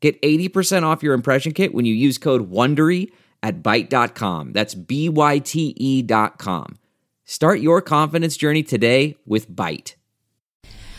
Get 80% off your impression kit when you use code WONDERY at Byte.com. That's B-Y-T-E dot com. Start your confidence journey today with Byte.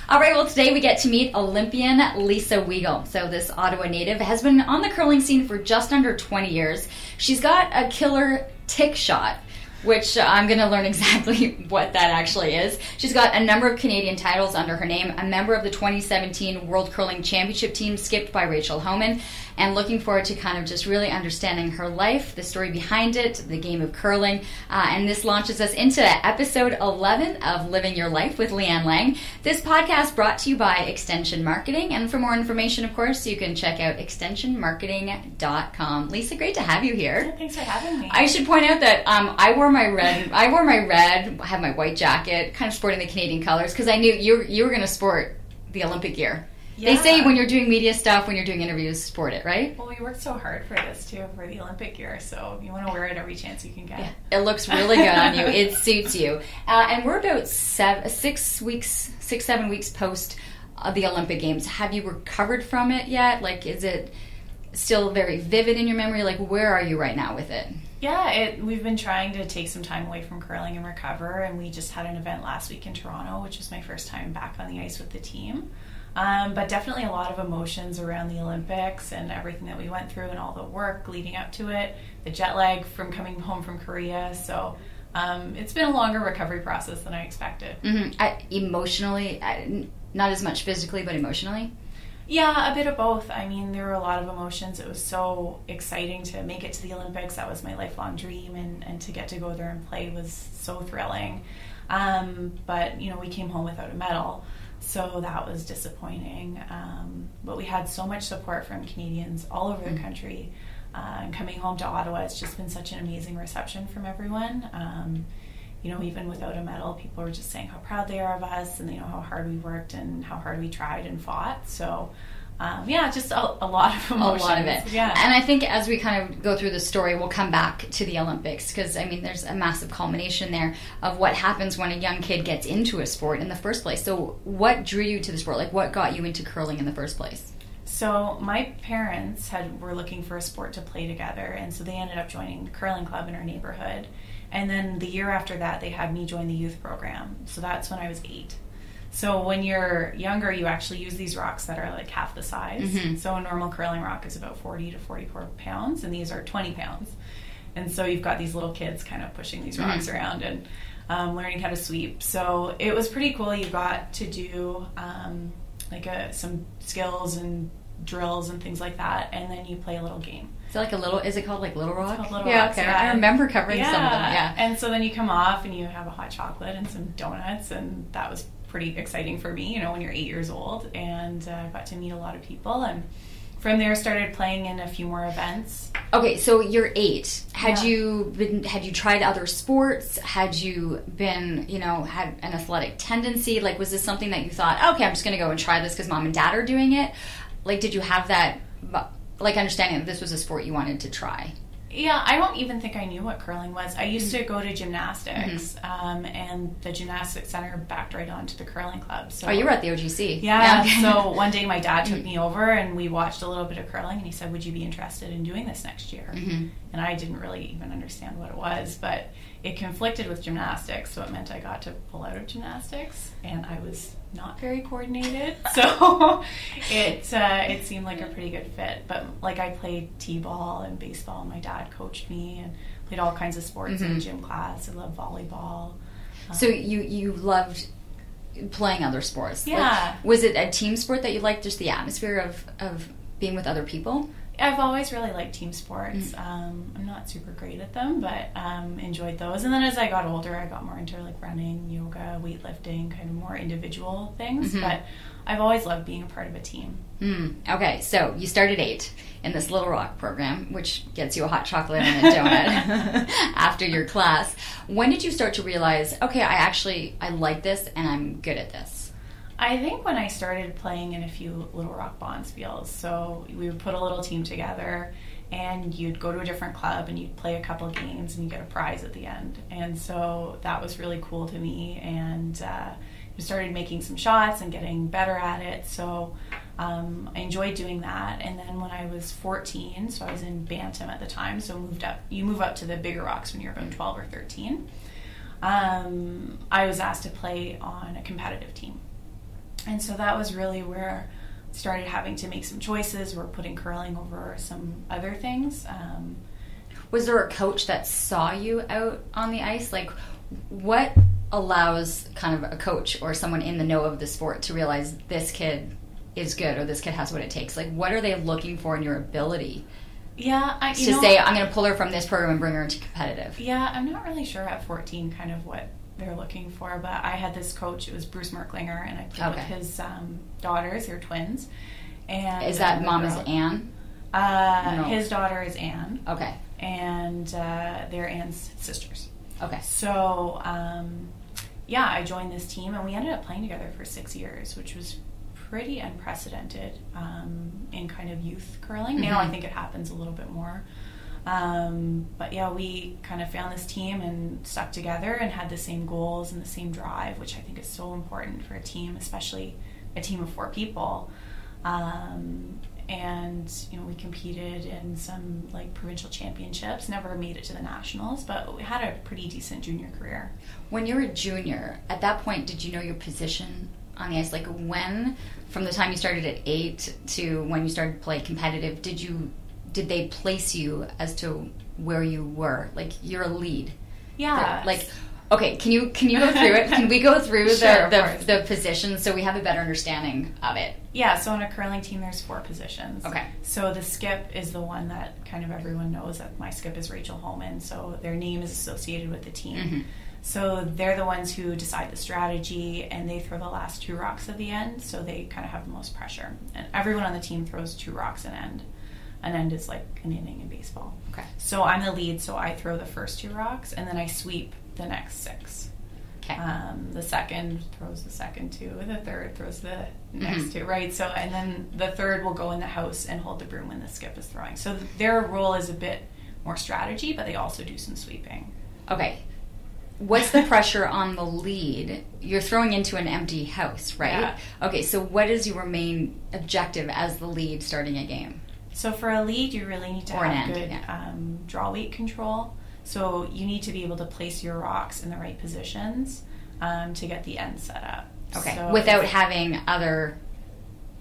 All right, well, today we get to meet Olympian Lisa Weagle. So, this Ottawa native has been on the curling scene for just under 20 years. She's got a killer tick shot which I'm going to learn exactly what that actually is. She's got a number of Canadian titles under her name, a member of the 2017 World Curling Championship team skipped by Rachel Homan, and looking forward to kind of just really understanding her life, the story behind it, the game of curling. Uh, and this launches us into episode 11 of Living Your Life with Leanne Lang. This podcast brought to you by Extension Marketing. And for more information, of course, you can check out extensionmarketing.com. Lisa, great to have you here. Thanks for having me. I should point out that um, I wore my red. I wore my red. I have my white jacket, kind of sporting the Canadian colors because I knew you you were going to sport the Olympic gear. Yeah. They say when you're doing media stuff, when you're doing interviews, sport it, right? Well, we worked so hard for this too, for the Olympic year, so you want to wear it every chance you can get. Yeah, it looks really good on you. It suits you. Uh, and we're about seven, six weeks, six, seven weeks post uh, the Olympic Games. Have you recovered from it yet? Like, is it still very vivid in your memory? Like, where are you right now with it? Yeah, it, we've been trying to take some time away from curling and recover, and we just had an event last week in Toronto, which was my first time back on the ice with the team. Um, but definitely a lot of emotions around the Olympics and everything that we went through and all the work leading up to it, the jet lag from coming home from Korea. So um, it's been a longer recovery process than I expected. Mm-hmm. I, emotionally, I, not as much physically, but emotionally. Yeah, a bit of both. I mean, there were a lot of emotions. It was so exciting to make it to the Olympics. That was my lifelong dream, and, and to get to go there and play was so thrilling. Um, but, you know, we came home without a medal, so that was disappointing. Um, but we had so much support from Canadians all over the Mm-hmm. country. Uh, and coming home to Ottawa, it's just been such an amazing reception from everyone. Um, you know, even without a medal, people were just saying how proud they are of us and they know how hard we worked and how hard we tried and fought. So, um, yeah, just a, a lot of emotions. a lot of it. Yeah. And I think as we kind of go through the story, we'll come back to the Olympics because I mean, there's a massive culmination there of what happens when a young kid gets into a sport in the first place. So, what drew you to the sport? Like, what got you into curling in the first place? So my parents had were looking for a sport to play together, and so they ended up joining the curling club in our neighborhood. And then the year after that, they had me join the youth program. So that's when I was eight. So when you're younger, you actually use these rocks that are like half the size. Mhm. So a normal curling rock is about 40 to 44 pounds, and these are 20 pounds. And so you've got these little kids kind of pushing these rocks Mhm. around and um, learning how to sweep. So it was pretty cool. You got to do um, like a, some skills and drills and things like that, and then you play a little game. Is it like a little? Is it called like Little Rock? called Little yeah, Rocks, okay. yeah. I remember covering some of them. Yeah. And so then you come off and you have a hot chocolate and some donuts, and that was pretty exciting for me, you know, when you're eight years old. And uh, got to meet a lot of people. And from there, started playing in a few more events. Okay, so you're eight. Had Yeah. you been? Had you tried other sports? Had you been? You know, had an athletic tendency? Like, was this something that you thought, okay, I'm just going to go and try this because mom and dad are doing it? Like, did you have that? Like, understanding that this was a sport you wanted to try? Yeah, I don't even think I knew what curling was. I used Mm-hmm. to go to gymnastics, um, and the gymnastics center backed right onto the curling club. So Oh, you were at the OGC. Yeah. okay. so one day my dad took me over and we watched a little bit of curling and he said, Would you be interested in doing this next year? Mhm. And I didn't really even understand what it was, but it conflicted with gymnastics, so it meant I got to pull out of gymnastics and I was not very coordinated. So it uh, it seemed like a pretty good fit. But like I played T ball and baseball, my dad coached me and played all kinds of sports in Mhm. gym class. I loved volleyball. So you you loved playing other sports. Like, Yeah. was it a team sport that you liked? Just the atmosphere of of being with other people? I've always really liked team sports. Um, I'm not super great at them, but um, enjoyed those. And then as I got older, I got more into like running, yoga, weightlifting, kind of more individual things. But I've always loved being a part of a team. Mm, okay, so you started eight in this Little Rock program, which gets you a hot chocolate and a donut after your class. When did you start to realize, okay, I actually I like this and I'm good at this? I think when I started playing in a few Little Rock Bonspiels, so we would put a little team together and you'd go to a different club and you'd play a couple games and you get a prize at the end. And so that was really cool to me and uh, started making some shots and getting better at it. So um, I enjoyed doing that. And then when I was 14, so I was in Bantam at the time, so moved up. You move up to the bigger rocks when you're about 12 or 13. Um, I was asked to play on a competitive team. And so that was really where I started having to make some choices. We're putting curling over some other things. Um, Was there a coach that saw you out on the ice? Like, what allows kind of a coach or someone in the know of the sport to realize this kid is good or this kid has what it takes? Like, what are they looking for in your ability yeah, I, to know, say, I'm going to pull her from this program and bring her into competitive? Yeah, I'm not really sure at 14 kind of what they're looking for, but I had this coach. It was Bruce Merklinger, and I played Okay. with his um, daughters. They're twins. And Is that mom is Anne? Uh, No. His daughter is Anne, Okay. and uh, they're Anne's sisters. Okay. So, um, yeah, I joined this team, and we ended up playing together for six years, which was pretty unprecedented um, in kind of youth curling. Now I Mhm. think it happens a little bit more. Um, but yeah, we kind of found this team and stuck together and had the same goals and the same drive, which I think is so important for a team, especially a team of four people. Um, and you know, we competed in some like provincial championships. Never made it to the nationals, but we had a pretty decent junior career. When you were a junior, at that point, did you know your position on the ice? Like when, from the time you started at eight to when you started to play competitive, did you did they place you as to where you were? Like you're a lead. Yeah, Like, okay, can you can you go through it? Can we go through Sure, the, the the positions so we have a better understanding of it? yeah. So on a curling team, there's four positions. Okay. So the skip is the one that kind of everyone knows that my skip is Rachel Homan. So their name is associated with the team. Mhm. So they're the ones who decide the strategy and they throw the last two rocks at the end. So they kind of have the most pressure. And everyone on the team throws two rocks an end. An end is like an inning in baseball. Okay. So I'm the lead, so I throw the first two rocks and then I sweep the next six. Okay. Um, the second throws the second two, the third throws the next Mhm. two, right? So, and then the third will go in the house and hold the broom when the skip is throwing. So their role is a bit more strategy, but they also do some sweeping. Okay. What's the pressure on the lead? You're throwing into an empty house, right? Yeah. Okay, so what is your main objective as the lead starting a game? So for a lead, you really need to Or have end, good yeah. um, draw weight control. So you need to be able to place your rocks in the right positions um, to get the end set up. Okay. So Without having other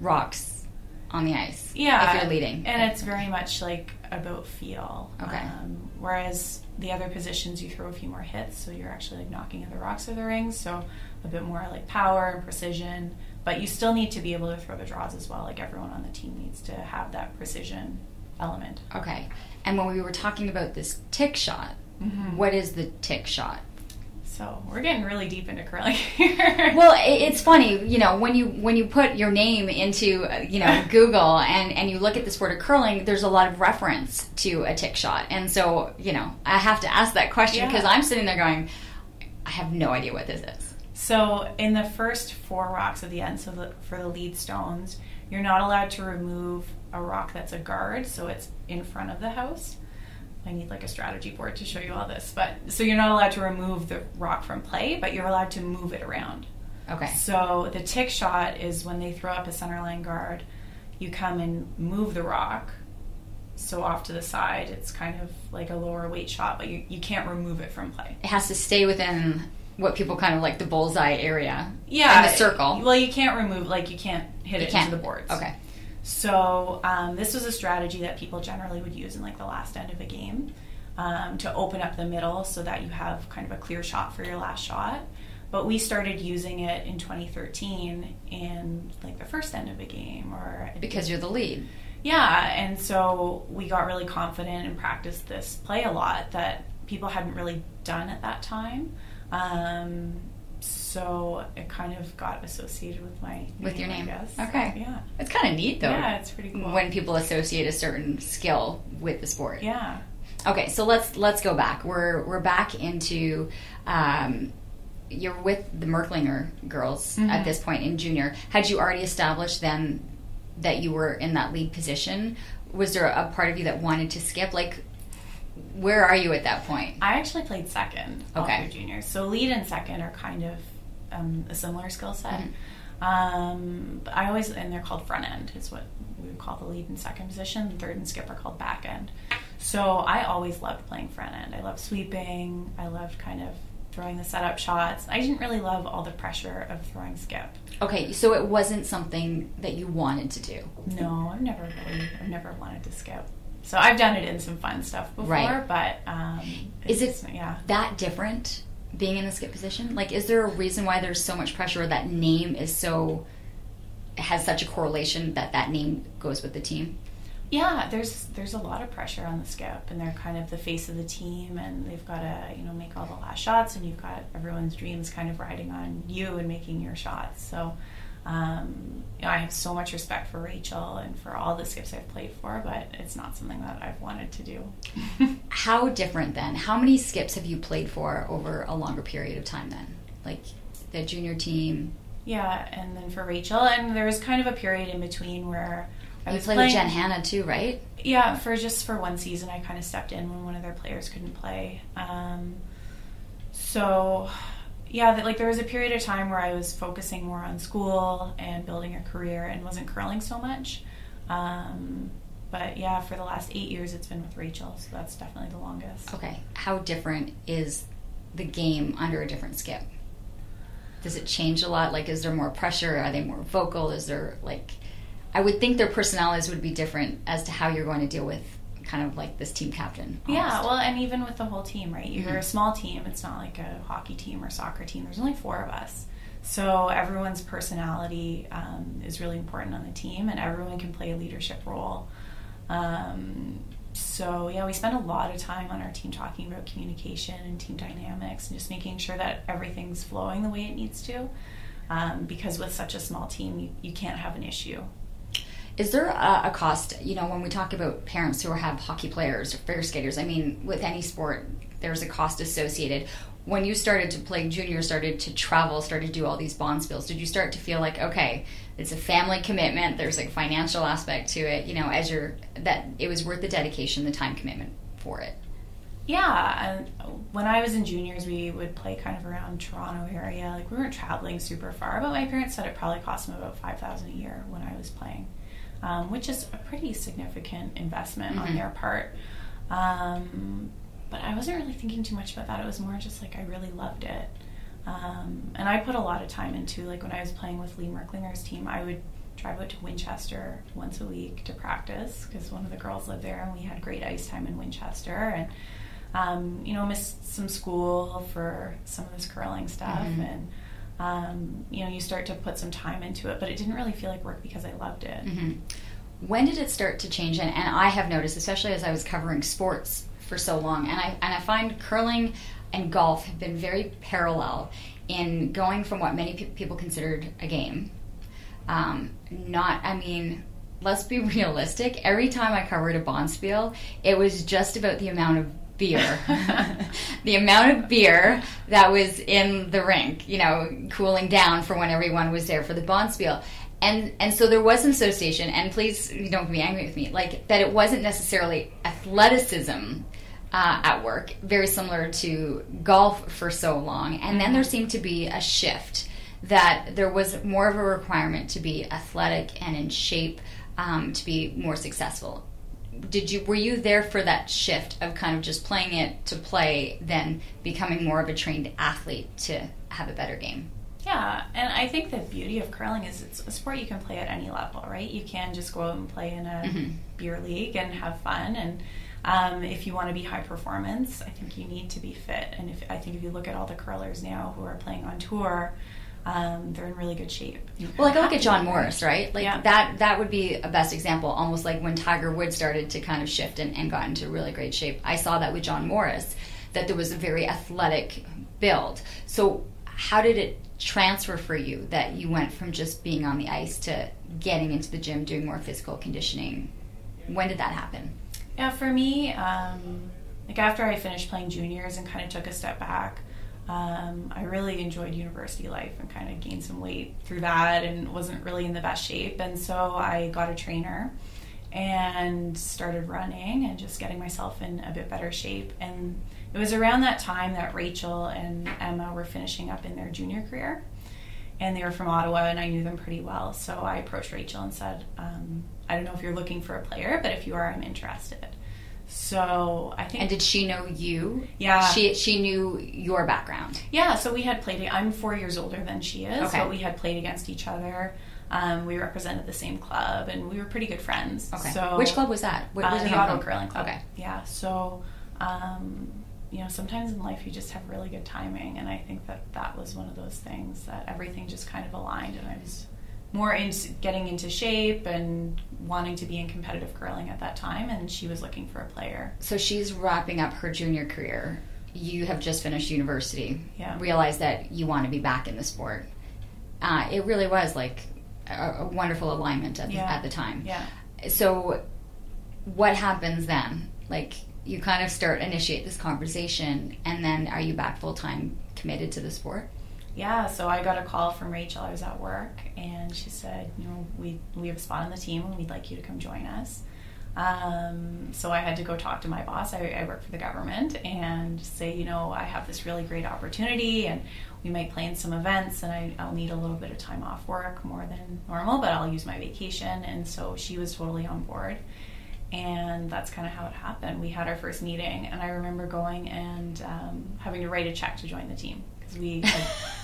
rocks on the ice. Yeah, If you're leading. and it's very much like about feel. Okay. Um, whereas the other positions, you throw a few more hits, so you're actually like knocking at the rocks or the rings, so a bit more like power and precision. But you still need to be able to throw the draws as well. Like everyone on the team needs to have that precision element. Okay. And when we were talking about this tick shot, what is the tick shot? So we're getting really deep into curling here. Well, it's funny, you know, when you when you put your name into uh, you know Google and and you look at the sport of curling, there's a lot of reference to a tick shot, and so you know I have to ask that question Yeah. because I'm sitting there going, I have no idea what this is. So in the first four rocks at the end, so the, for the lead stones, you're not allowed to remove a rock that's a guard, so it's in front of the house. I need like a strategy board to show you all this, but so you're not allowed to remove the rock from play, but you're allowed to move it around. Okay. So the tick shot is when they throw up a center line guard, you come and move the rock. So off to the side, it's kind of like a lower weight shot, but you, you can't remove it from play. It has to stay within what people kind of like the bullseye area. Yeah, And the circle. Well, you can't remove like you can't hit You it can't. into the boards. Okay. So um, this was a strategy that people generally would use in like the last end of a game um, to open up the middle so that you have kind of a clear shot for your last shot. But we started using it in 2013 in like the first end of a game or Because you're the lead. Yeah, and so we got really confident and practiced this play a lot that people hadn't really done at that time. Um, so it kind of got associated with my with your I name. guess. Okay. Yeah. It's kind of neat though. Yeah, it's pretty cool. When people associate a certain skill with the sport. yeah. Okay, so let's let's go back. We're we're back into um, you're with the Merklinger girls Mm-hmm. at this point in junior. Had you already established then that you were in that lead position? Was there a part of you that wanted to skip? Like, where are you at that point? I actually played second all Okay. through juniors. So lead and second are kind of um, a similar skill set. Mm-hmm. Um, but I always and they're called front end is what we would call the lead and second position. The third and skip are called back end. So I always loved playing front end. I loved sweeping. I loved kind of throwing the setup shots. I didn't really love all the pressure of throwing skip. Okay, so it wasn't something that you wanted to do. No, I've never really, I've never wanted to skip. So I've done it in some fun stuff before, Right. but um, Is it yeah? that different being in the skip position? Like, is there a reason why there's so much pressure? Or that name is so has such a correlation that that name goes with the team. Yeah, there's there's a lot of pressure on the skip, and they're kind of the face of the team, and they've got to you know make all the last shots, and you've got everyone's dreams kind of riding on you and making your shots. So, um, you know, I have so much respect for Rachel and for all the skips I've played for, but it's not something that I've wanted to do. How different then? How many skips have you played for over a longer period of time then? Like the junior team. yeah, and then for Rachel, and there was kind of a period in between where I You was played playing. with Jenn Hanna too, right? Yeah, for just for one season, I kind of stepped in when one of their players couldn't play. Um, so, yeah, that, like there was a period of time where I was focusing more on school and building a career and wasn't curling so much. Um, but yeah, for the last eight years, it's been with Rachel, so that's definitely the longest. Okay. How different is the game under a different skip? Does it change a lot? Like, is there more pressure? Are they more vocal? Is there like, I would think their personalities would be different as to how you're going to deal with kind of like this team captain. Yeah, well, and even with the whole team, right? You're Mhm. a small team. It's not like a hockey team or soccer team. There's only four of us. So everyone's personality um, is really important on the team, and everyone can play a leadership role. Um, so yeah, we spend a lot of time on our team talking about communication and team dynamics, and just making sure that everything's flowing the way it needs to. Um, because with such a small team, you, you can't have an issue. Is there a, a cost? You know, when we talk about parents who have hockey players or figure skaters, I mean, with any sport, there's a cost associated. When you started to play junior, started to travel, started to do all these bonspiels, did you start to feel like, okay, it's a family commitment. There's like financial aspect to it. You know, as you're that it was worth the dedication, the time commitment for it. Yeah, when I was in juniors, we would play kind of around Toronto area. Like we weren't traveling super far, but my parents said it probably cost them about five thousand a year when I was playing, um, which is a pretty significant investment Mhm. on their part. Um, but I wasn't really thinking too much about that. It was more just like I really loved it, um, and I put a lot of time into like when I was playing with Lee Merklinger's team, I would drive out to Winchester once a week to practice because one of the girls lived there and we had great ice time in Winchester and um, you know missed some school for some of this curling stuff Mhm. and um, you know you start to put some time into it but it didn't really feel like work because I loved it. hmm When did it start to change? And, and I have noticed, especially as I was covering sports for so long, and I and I find curling and golf have been very parallel in going from what many pe- people considered a game. Um, not, I mean, let's be realistic. Every time I covered a Bonspiel, it was just about the amount of beer, the amount of beer that was in the rink, you know, cooling down for when everyone was there for the Bonspiel. And and so there was an association, and please don't be angry with me, like that it wasn't necessarily athleticism uh, at work, very similar to golf for so long. And then there seemed to be a shift that there was more of a requirement to be athletic and in shape um, to be more successful. Did you were you there for that shift of kind of just playing it to play, then becoming more of a trained athlete to have a better game? Yeah, and I think the beauty of curling is it's a sport you can play at any level, right? You can just go out and play in a Mhm. beer league and have fun. And um, if you want to be high performance, I think you need to be fit. And if I think if you look at all the curlers now who are playing on tour, Um, they're in really good shape. Well, like I look at John Morris, right? Like Yeah. that that would be a best example, almost like when Tiger Woods started to kind of shift and, and got into really great shape. I saw that with John Morris, that there was a very athletic build. So how did it transfer for you that you went from just being on the ice to getting into the gym, doing more physical conditioning? When did that happen? Yeah, for me, um, like after I finished playing juniors and kind of took a step back, um, I really enjoyed university life and kind of gained some weight through that and wasn't really in the best shape. And so I got a trainer and started running and just getting myself in a bit better shape. And it was around that time that Rachel and Emma were finishing up in their junior career. And they were from Ottawa, and I knew them pretty well. So I approached Rachel and said, um, I don't know if you're looking for a player, but if you are, I'm interested. So I think And did she know you? Yeah. She she knew your background. Yeah, so we had played. I'm four years older than she is, Okay. but we had played against each other. Um, we represented the same club, and we were pretty good friends. Okay. So Which club was that? Where, Uh, your the Ottawa? Curling Club. Okay. Yeah. So, um, you know, sometimes in life you just have really good timing, and I think that that was one of those things that everything just kind of aligned, and I was more into getting into shape and wanting to be in competitive curling at that time, and she was looking for a player. So she's wrapping up her junior career. You have just finished university. Yeah. Realize that you want to be back in the sport. Uh, it really was like a, a wonderful alignment at, Yeah. at the time. Yeah. So, what happens then? Like you kind of start initiate this conversation, and then are you back full time committed to the sport? Yeah, so I got a call from Rachel. I was at work, and she said, "You know, we we have a spot on the team, and we'd like you to come join us." Um, so I had to go talk to my boss. I, I work for the government, and say, you know, I have this really great opportunity, and we might plan some events, and I, I'll need a little bit of time off work more than normal, but I'll use my vacation. And so she was totally on board and that's kind of how it happened. We had our first meeting, and I remember going and um, having to write a check to join the team we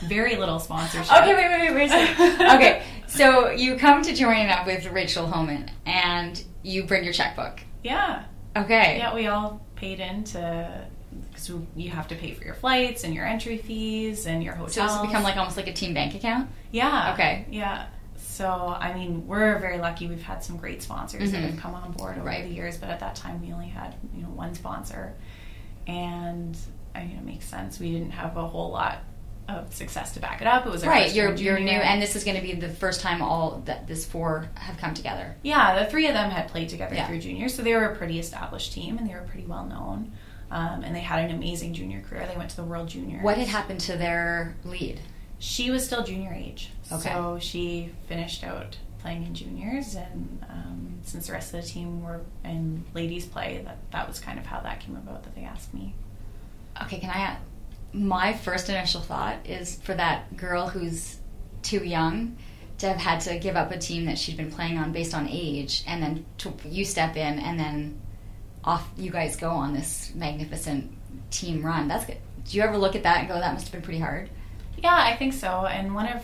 very little sponsorship. Okay, wait, wait, wait, wait okay, so you come to join up with Rachel Homan, and you bring your checkbook. Yeah, Okay. yeah, we all paid into because you have to pay for your flights and your entry fees and your hotels. So has become like almost like a team bank account. yeah, Okay. yeah. So I mean, we're very lucky. We've had some great sponsors that Mhm. have come on board over Right. the years, but at that time we only had you know one sponsor, and I mean it makes sense. We didn't have a whole lot of success to back it up. It was our Right. You're you're new, and this is going to be the first time all that this four have come together. Yeah, the three of them had played together Yeah. through junior, so they were a pretty established team and they were pretty well known. Um, and they had an amazing junior career. They went to the World Junior. What had happened to their lead? She was still junior age, Okay. so she finished out playing in juniors. And um, since the rest of the team were in ladies play, that that was kind of how that came about. That they asked me. Okay, can I? My first initial thought is for that girl who's too young to have had to give up a team that she'd been playing on based on age, and then to, you step in, and then off you guys go on this magnificent team run. That's good. Do you ever look at that and go, "That must have been pretty hard"? Yeah, I think so. And one of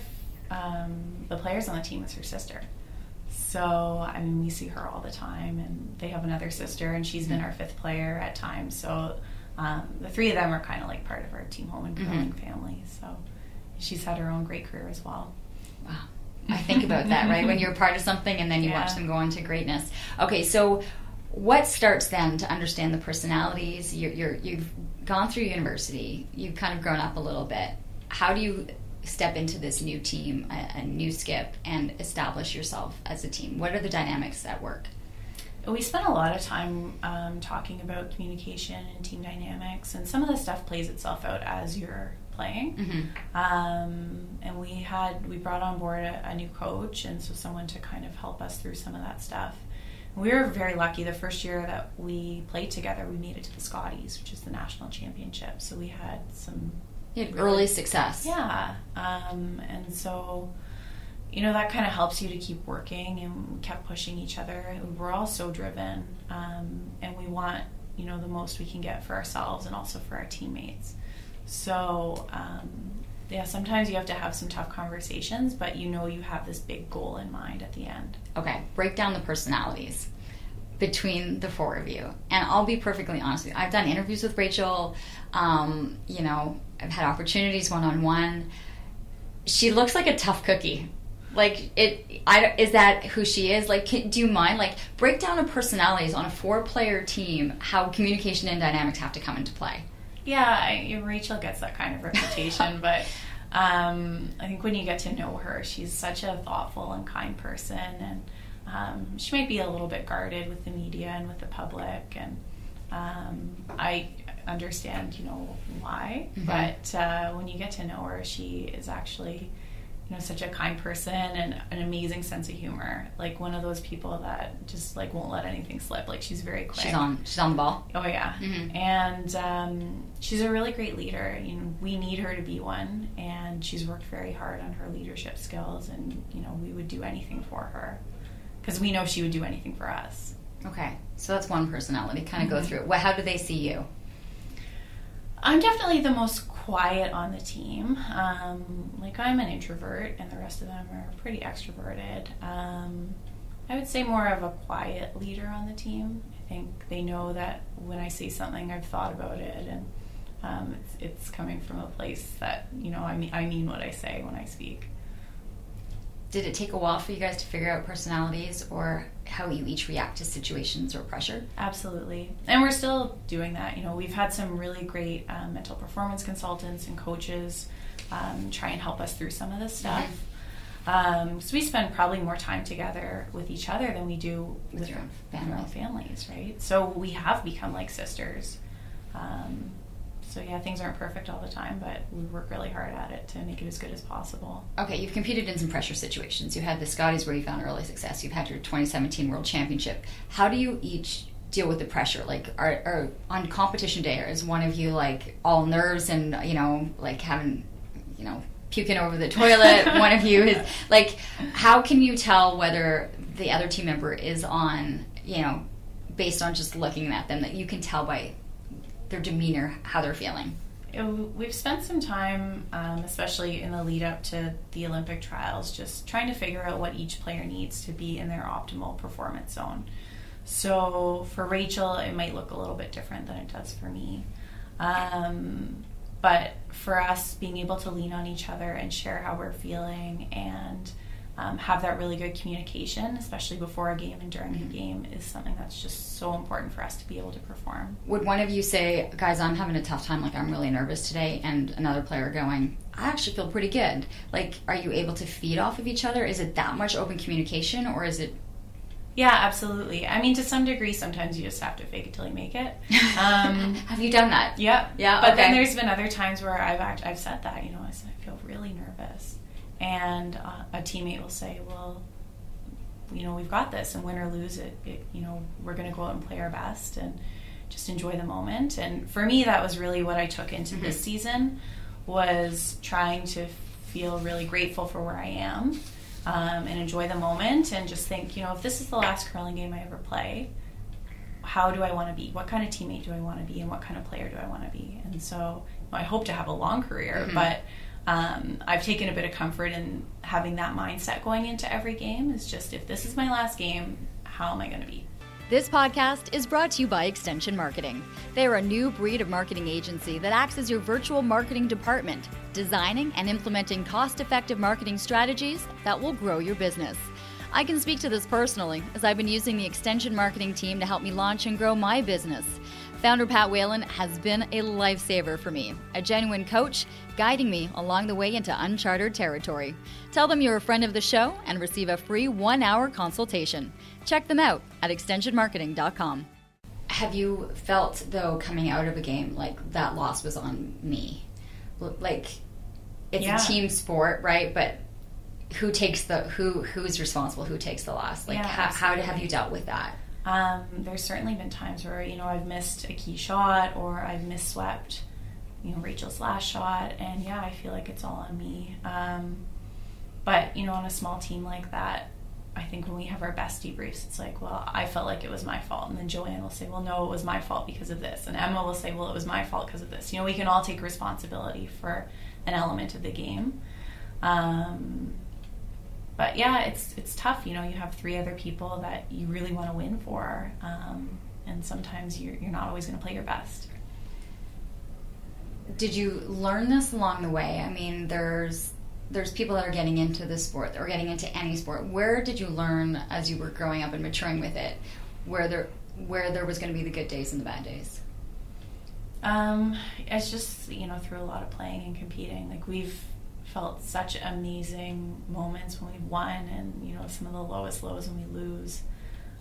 um, the players on the team is her sister. So, I mean, we see her all the time, and they have another sister, and she's been our fifth player at times. So, um, the three of them are kind of like part of our Team Homan Curling family. So, she's had her own great career as well. Wow. I think about that, right? When you're part of something and then you watch them go on to greatness. Okay, so what starts then to understand the personalities? You're, you're, you've gone through university, you've kind of grown up a little bit. How do you step into this new team, a, a new skip, and establish yourself as a team? What are the dynamics at work? We spent a lot of time um, talking about communication and team dynamics, and some of the stuff plays itself out as you're playing. Mm-hmm. Um, and we had we brought on board a, a new coach, and so someone to kind of help us through some of that stuff. We were very lucky. The first year that we played together, we made it to the Scotties, which is the national championship. So we had some Really? early success. yeah, um, and so you know that kind of helps you to keep working, and we kept pushing each other. We're all so driven, um, and we want you know the most we can get for ourselves and also for our teammates. So um, yeah, sometimes you have to have some tough conversations, but you know you have this big goal in mind at the end. Okay, break down the personalities between the four of you. And I'll be perfectly honest with you. I've done interviews with Rachel. Um, you know, I've had opportunities one on one. she looks like a tough cookie. Like it, I is that who she is? Like, can, do you mind like break down of personalities on a four-player team? How communication and dynamics have to come into play. Yeah, I, Rachel gets that kind of reputation, but um, I think when you get to know her, she's such a thoughtful and kind person, and um, she might be a little bit guarded with the media and with the public, and um, I understand, you know, why. Mm-hmm. But uh, when you get to know her, she is actually you know such a kind person and an amazing sense of humor. Like one of those people that just like won't let anything slip. Like she's very quick. She's on she's on the ball. Oh yeah. Mm-hmm. and um, she's a really great leader. You know we need her to be one and she's worked very hard on her leadership skills and you know we would do anything for her. Because we know she would do anything for us. Okay. So that's one personality. Kind of mm-hmm. go through it. How do they see you I'm definitely the most quiet on the team. Um, like I'm an introvert, and the rest of them are pretty extroverted. Um, I would say more of a quiet leader on the team. I think they know that when I say something, I've thought about it, and um, it's, it's coming from a place that you know I mean I mean what I say when I speak did it take a while for you guys to figure out personalities or how you each react to situations or pressure? Absolutely. And we're still doing that. You know, we've had some really great um, mental performance consultants and coaches um, try and help us through some of this stuff. Um, so we spend probably more time together with each other than we do with, with our, own families, right? So we have become like sisters. Um, so yeah, things aren't perfect all the time, but we work really hard at it to make it as good as possible. Okay, you've competed in some pressure situations. You had the Scotties where you found early success. You've had your 2017 World Championship. How do you each deal with the pressure? Like, are, are on competition day, is one of you like all nerves and you know, like having, you know, puking over the toilet? one of you is like, how can you tell whether the other team member is on, you know, based on just looking at them that you can tell by their demeanor, how they're feeling? We've spent some time, um, especially in the lead up to the Olympic trials, just trying to figure out what each player needs to be in their optimal performance zone. So for Rachel, it might look a little bit different than it does for me. Um, but for us, being able to lean on each other and share how we're feeling and um, have that really good communication, especially before a game and during a game, is something that's just so important for us to be able to perform. Would one of you say, guys, I'm having a tough time, like I'm really nervous today, and another player going, I actually feel pretty good? Like, are you able to feed off of each other? Is it that much open communication, or is it yeah, absolutely. I mean, to some degree, sometimes you just have to fake it till you make it. Um, have you done that? Yep. Yeah. But okay. then there's been other times where I've act- I've said that. You know, I said I feel really nervous, and uh, a teammate will say, "Well, you know, we've got this, and win or lose it, it you know, we're going to go out and play our best and just enjoy the moment." And for me, that was really what I took into mm-hmm. this season was trying to feel really grateful for where I am um, and enjoy the moment, and just think, you know, if this is the last curling game I ever play, how do I want to be? What kind of teammate do I want to be, and what kind of player do I want to be? And so, I hope to have a long career, mm-hmm. but um, I've taken a bit of comfort in having that mindset going into every game. Is just if this is my last game, how am I going to be? This podcast is brought to you by Extension Marketing. They are a new breed of marketing agency that acts as your virtual marketing department, designing and implementing cost effective marketing strategies that will grow your business. I can speak to this personally, as I've been using the Extension Marketing team to help me launch and grow my business. Founder Pat Whalen has been a lifesaver for me, a genuine coach guiding me along the way into uncharted territory. Tell them you're a friend of the show and receive a free one hour consultation. Check them out at extensionmarketing.com. Have you felt, though, coming out of a game like that loss was on me? Like, it's yeah. a team sport, right? But who takes the who who's responsible who takes the loss like yeah, how, how have you dealt with that um, there's certainly been times where you know I've missed a key shot or I've misswept, you know Rachel's last shot, and yeah, I feel like it's all on me. Um, but you know, on a small team like that, I think when we have our best debriefs, it's like, well, I felt like it was my fault, and then Joanne will say, well, no, it was my fault because of this, and Emma will say, well, it was my fault because of this. You know, we can all take responsibility for an element of the game. Um, but yeah, it's it's tough. You know, you have three other people that you really want to win for, um, and sometimes you're you're not always going to play your best. Did you learn this along the way? I mean, there's there's people that are getting into this sport or getting into any sport. Where did you learn as you were growing up and maturing with it, where there where there was going to be the good days and the bad days? Um, it's just you know through a lot of playing and competing. Like we've felt such amazing moments when we've won, and you know some of the lowest lows when we lose.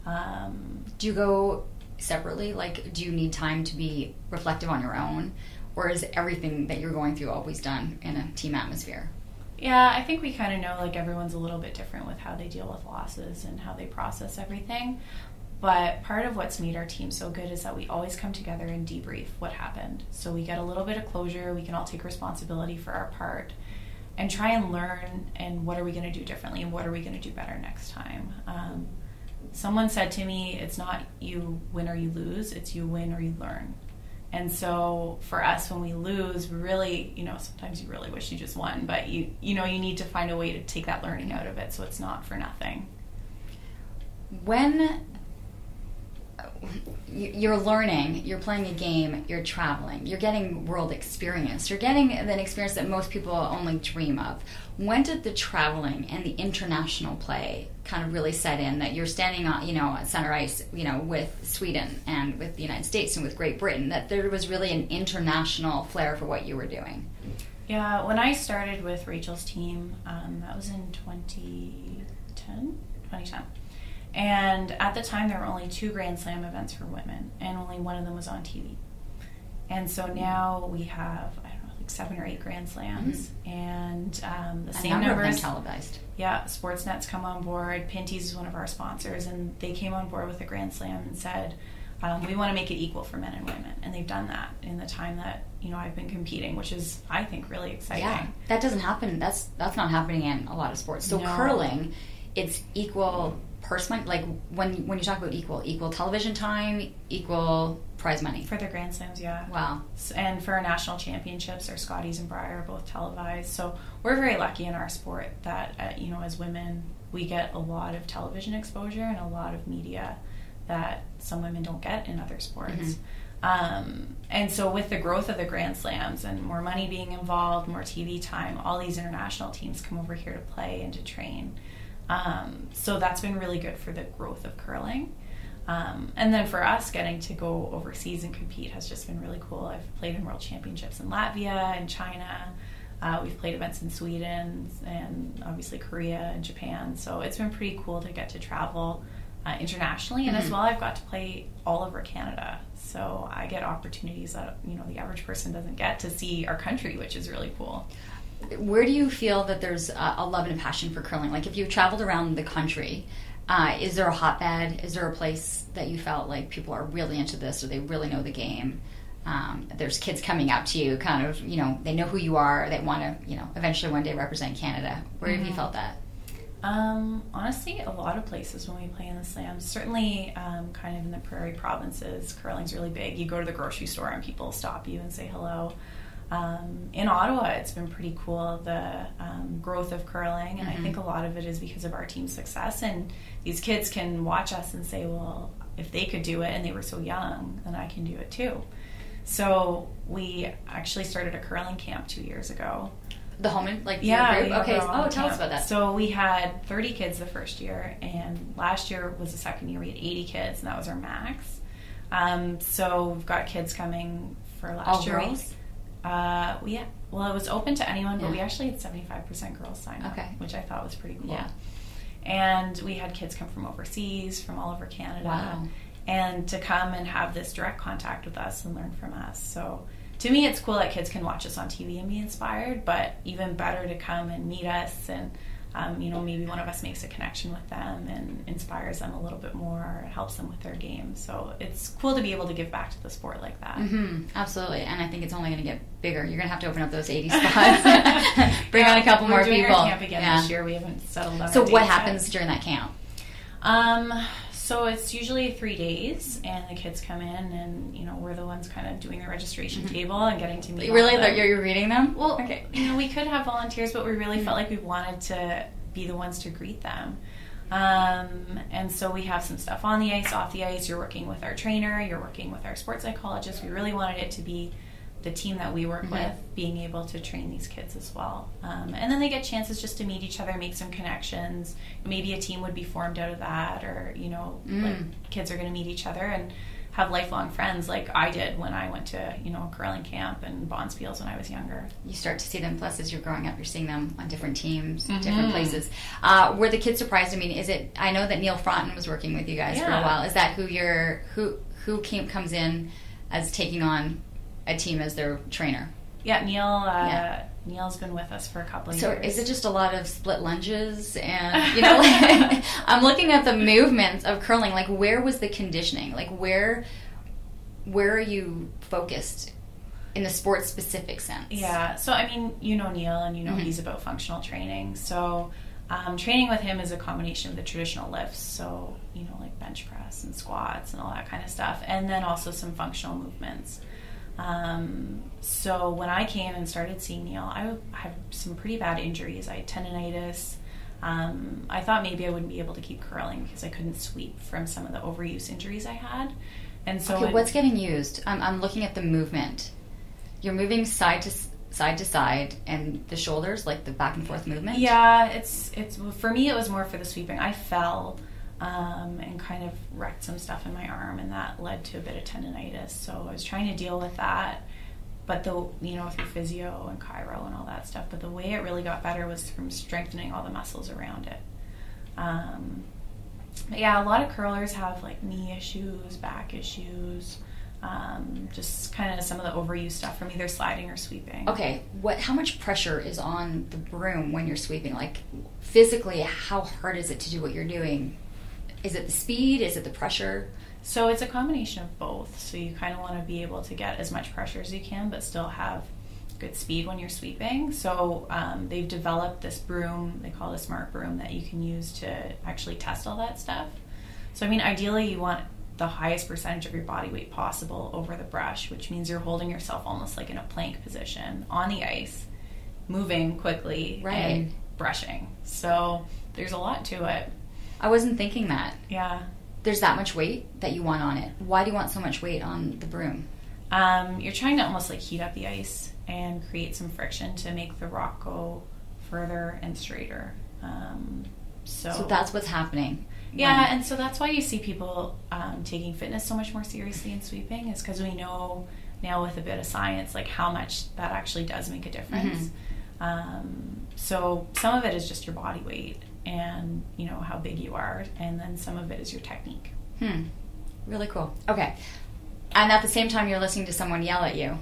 Um, do you go separately? Like, do you need time to be reflective on your own, or is everything that you're going through always done in a team atmosphere? Yeah, I think we kind of know like everyone's a little bit different with how they deal with losses and how they process everything. But part of what's made our team so good is that we always come together and debrief what happened. So we get a little bit of closure, we can all take responsibility for our part and try and learn and what are we going to do differently and what are we going to do better next time. Um, someone said to me, it's not you win or you lose, it's you win or you learn. And so for us, when we lose, really, you know, sometimes you really wish you just won, but you, you know, you need to find a way to take that learning out of it so it's not for nothing. When you're learning, you're playing a game, you're traveling, you're getting world experience, you're getting an experience that most people only dream of. When did the traveling and the international play kind of really set in that you're standing on, you know, on center ice, you know, with Sweden and with the United States and with Great Britain, that there was really an international flair for what you were doing? Yeah, when I started with Rachel's team, um, that was in 2010, 2010 and at the time, there were only two Grand Slam events for women, and only one of them was on TV. And so now we have, I don't know, like seven or eight Grand Slams, mm-hmm. and um, the same number numbers. Of them televised. Yeah, Sportsnet's come on board. Pinty's is one of our sponsors, and they came on board with a Grand Slam and said, um, "We want to make it equal for men and women," and they've done that in the time that you know I've been competing, which is I think really exciting. Yeah, that doesn't happen. That's that's not happening in a lot of sports. So No. curling, it's equal purse money. Like when when you talk about equal, equal television time, equal prize money. For the Grand Slams, yeah. Wow. And for our national championships, our Scotties and Brier are both televised. So we're very lucky in our sport that, uh, you know, as women, we get a lot of television exposure and a lot of media that some women don't get in other sports. Um, and so, with the growth of the Grand Slams and more money being involved, more TV time, all these international teams come over here to play and to train. Um, so, that's been really good for the growth of curling. Um, and then for us, getting to go overseas and compete has just been really cool. I've played in world championships in Latvia and China. Uh, we've played events in Sweden and obviously Korea and Japan. So it's been pretty cool to get to travel uh, internationally. And as well, I've got to play all over Canada. So I get opportunities that you know the average person doesn't get to see our country, which is really cool. Where do you feel that there's a, a love and a passion for curling? Like if you traveled around the country, uh, is there a hotbed? Is there a place that you felt like people are really into this or they really know the game? Um, there's kids coming up to you, kind of, you know, they know who you are. They want to, you know, eventually one day represent Canada. Where have you felt that? Um, honestly, a lot of places when we play in the slams. Certainly, um, kind of in the prairie provinces, curling's really big. You go to the grocery store and people stop you and say hello. Um, in Ottawa, it's been pretty cool the um, growth of curling, and I think a lot of it is because of our team's success. And these kids can watch us and say, "Well, if they could do it and they were so young, then I can do it too." So we actually started a curling camp two years ago. The home, like Yeah. group? Okay. Oh, tell us about that. So we had 30 kids the first year, and last year was the second year we had 80 kids, and that was our max. Um, so we've got kids coming for last All year. girls? Uh, we well, it was open to anyone, but Yeah. we actually had 75% girls sign up, Okay. which I thought was pretty cool. Yeah. And we had kids come from overseas, from all over Canada, Wow. and to come and have this direct contact with us and learn from us. So to me, it's cool that kids can watch us on TV and be inspired, but even better to come and meet us and. Um, you know, maybe one of us makes a connection with them and inspires them a little bit more, or helps them with their game. So it's cool to be able to give back to the sport like that. hmm absolutely, and I think it's only going to get bigger. You're going to have to open up those 80 spots, bring on a couple more doing people. Our camp again Yeah. this year. We haven't settled on. So what dates yet. happens during that camp? Um, so it's usually three days, and the kids come in, and you know we're the ones kind of doing the registration table and getting to meet. all Really, them. you're, you're reading them? Well, okay. you know, we could have volunteers, but we really felt like we wanted to be the ones to greet them. Um, and so we have some stuff on the ice, off the ice. You're working with our trainer, you're working with our sports psychologist. We really wanted it to be the team that we work Mhm. with being able to train these kids as well. Um, and then they get chances just to meet each other, make some connections. Maybe a team would be formed out of that, or, you know, Mm. like kids are going to meet each other and have lifelong friends like I did when I went to, you know, curling camp and Bonspiels when I was younger. you start to see them. Plus, as you're growing up, you're seeing them on different teams, Mhm. different places. Uh, were the kids surprised? I mean, is it? I know that Neil Fronten was working with you guys for a while. Is that who you're? Who who came comes in as taking on a team as their trainer? Yeah, Neil. Uh, Yeah. Neil's been with us for a couple of So years. is it just a lot of split lunges and you know? Like, I'm looking at the movements of curling. Like, where was the conditioning? Like, where where are you focused in the sport specific sense? Yeah. So I mean, you know Neil, and you know Mhm. he's about functional training. So um, training with him is a combination of the traditional lifts, so you know like bench press and squats and all that kind of stuff, and then also some functional movements. Um, so when I came and started seeing Neil, I had some pretty bad injuries. I had tendonitis. Um, I thought maybe I wouldn't be able to keep curling because I couldn't sweep from some of the overuse injuries I had. And so Okay, it- what's getting used? I'm, I'm looking at the movement. You're moving side to side to side, and the shoulders, like the back and forth movement. Yeah, it's it's for me. It was more for the sweeping. I fell um, and kind of wrecked some stuff in my arm, and that led to a bit of tendonitis. So I was trying to deal with that, but the you know through physio and chiro and all that stuff. But the way it really got better was from strengthening all the muscles around it. Um, but yeah, a lot of curlers have like knee issues, back issues. Um, just kind of some of the overuse stuff from either sliding or sweeping. Okay, what? How much pressure is on the broom when you're sweeping? Like physically, how hard is it to do what you're doing? Is it the speed? Is it the pressure? So it's a combination of both. So you kind of want to be able to get as much pressure as you can, but still have good speed when you're sweeping. So um, they've developed this broom, they call it a smart broom, that you can use to actually test all that stuff. So, I mean, ideally, you want the highest percentage of your body weight possible over the brush, which means you're holding yourself almost like in a plank position on the ice, moving quickly Right. and brushing. So there's a lot to it. I wasn't thinking that. Yeah. There's that much weight that you want on it. Why do you want so much weight on the broom? Um, you're trying to almost like heat up the ice and create some friction to make the rock go further and straighter. Um, so, So that's what's happening. yeah, and so that's why you see people um, taking fitness so much more seriously in sweeping is because we know now with a bit of science like how much that actually does make a difference. Um, so some of it is just your body weight and you know how big you are, and then some of it is your technique. Hmm. Really cool. Okay. And at the same time, you're listening to someone yell at you.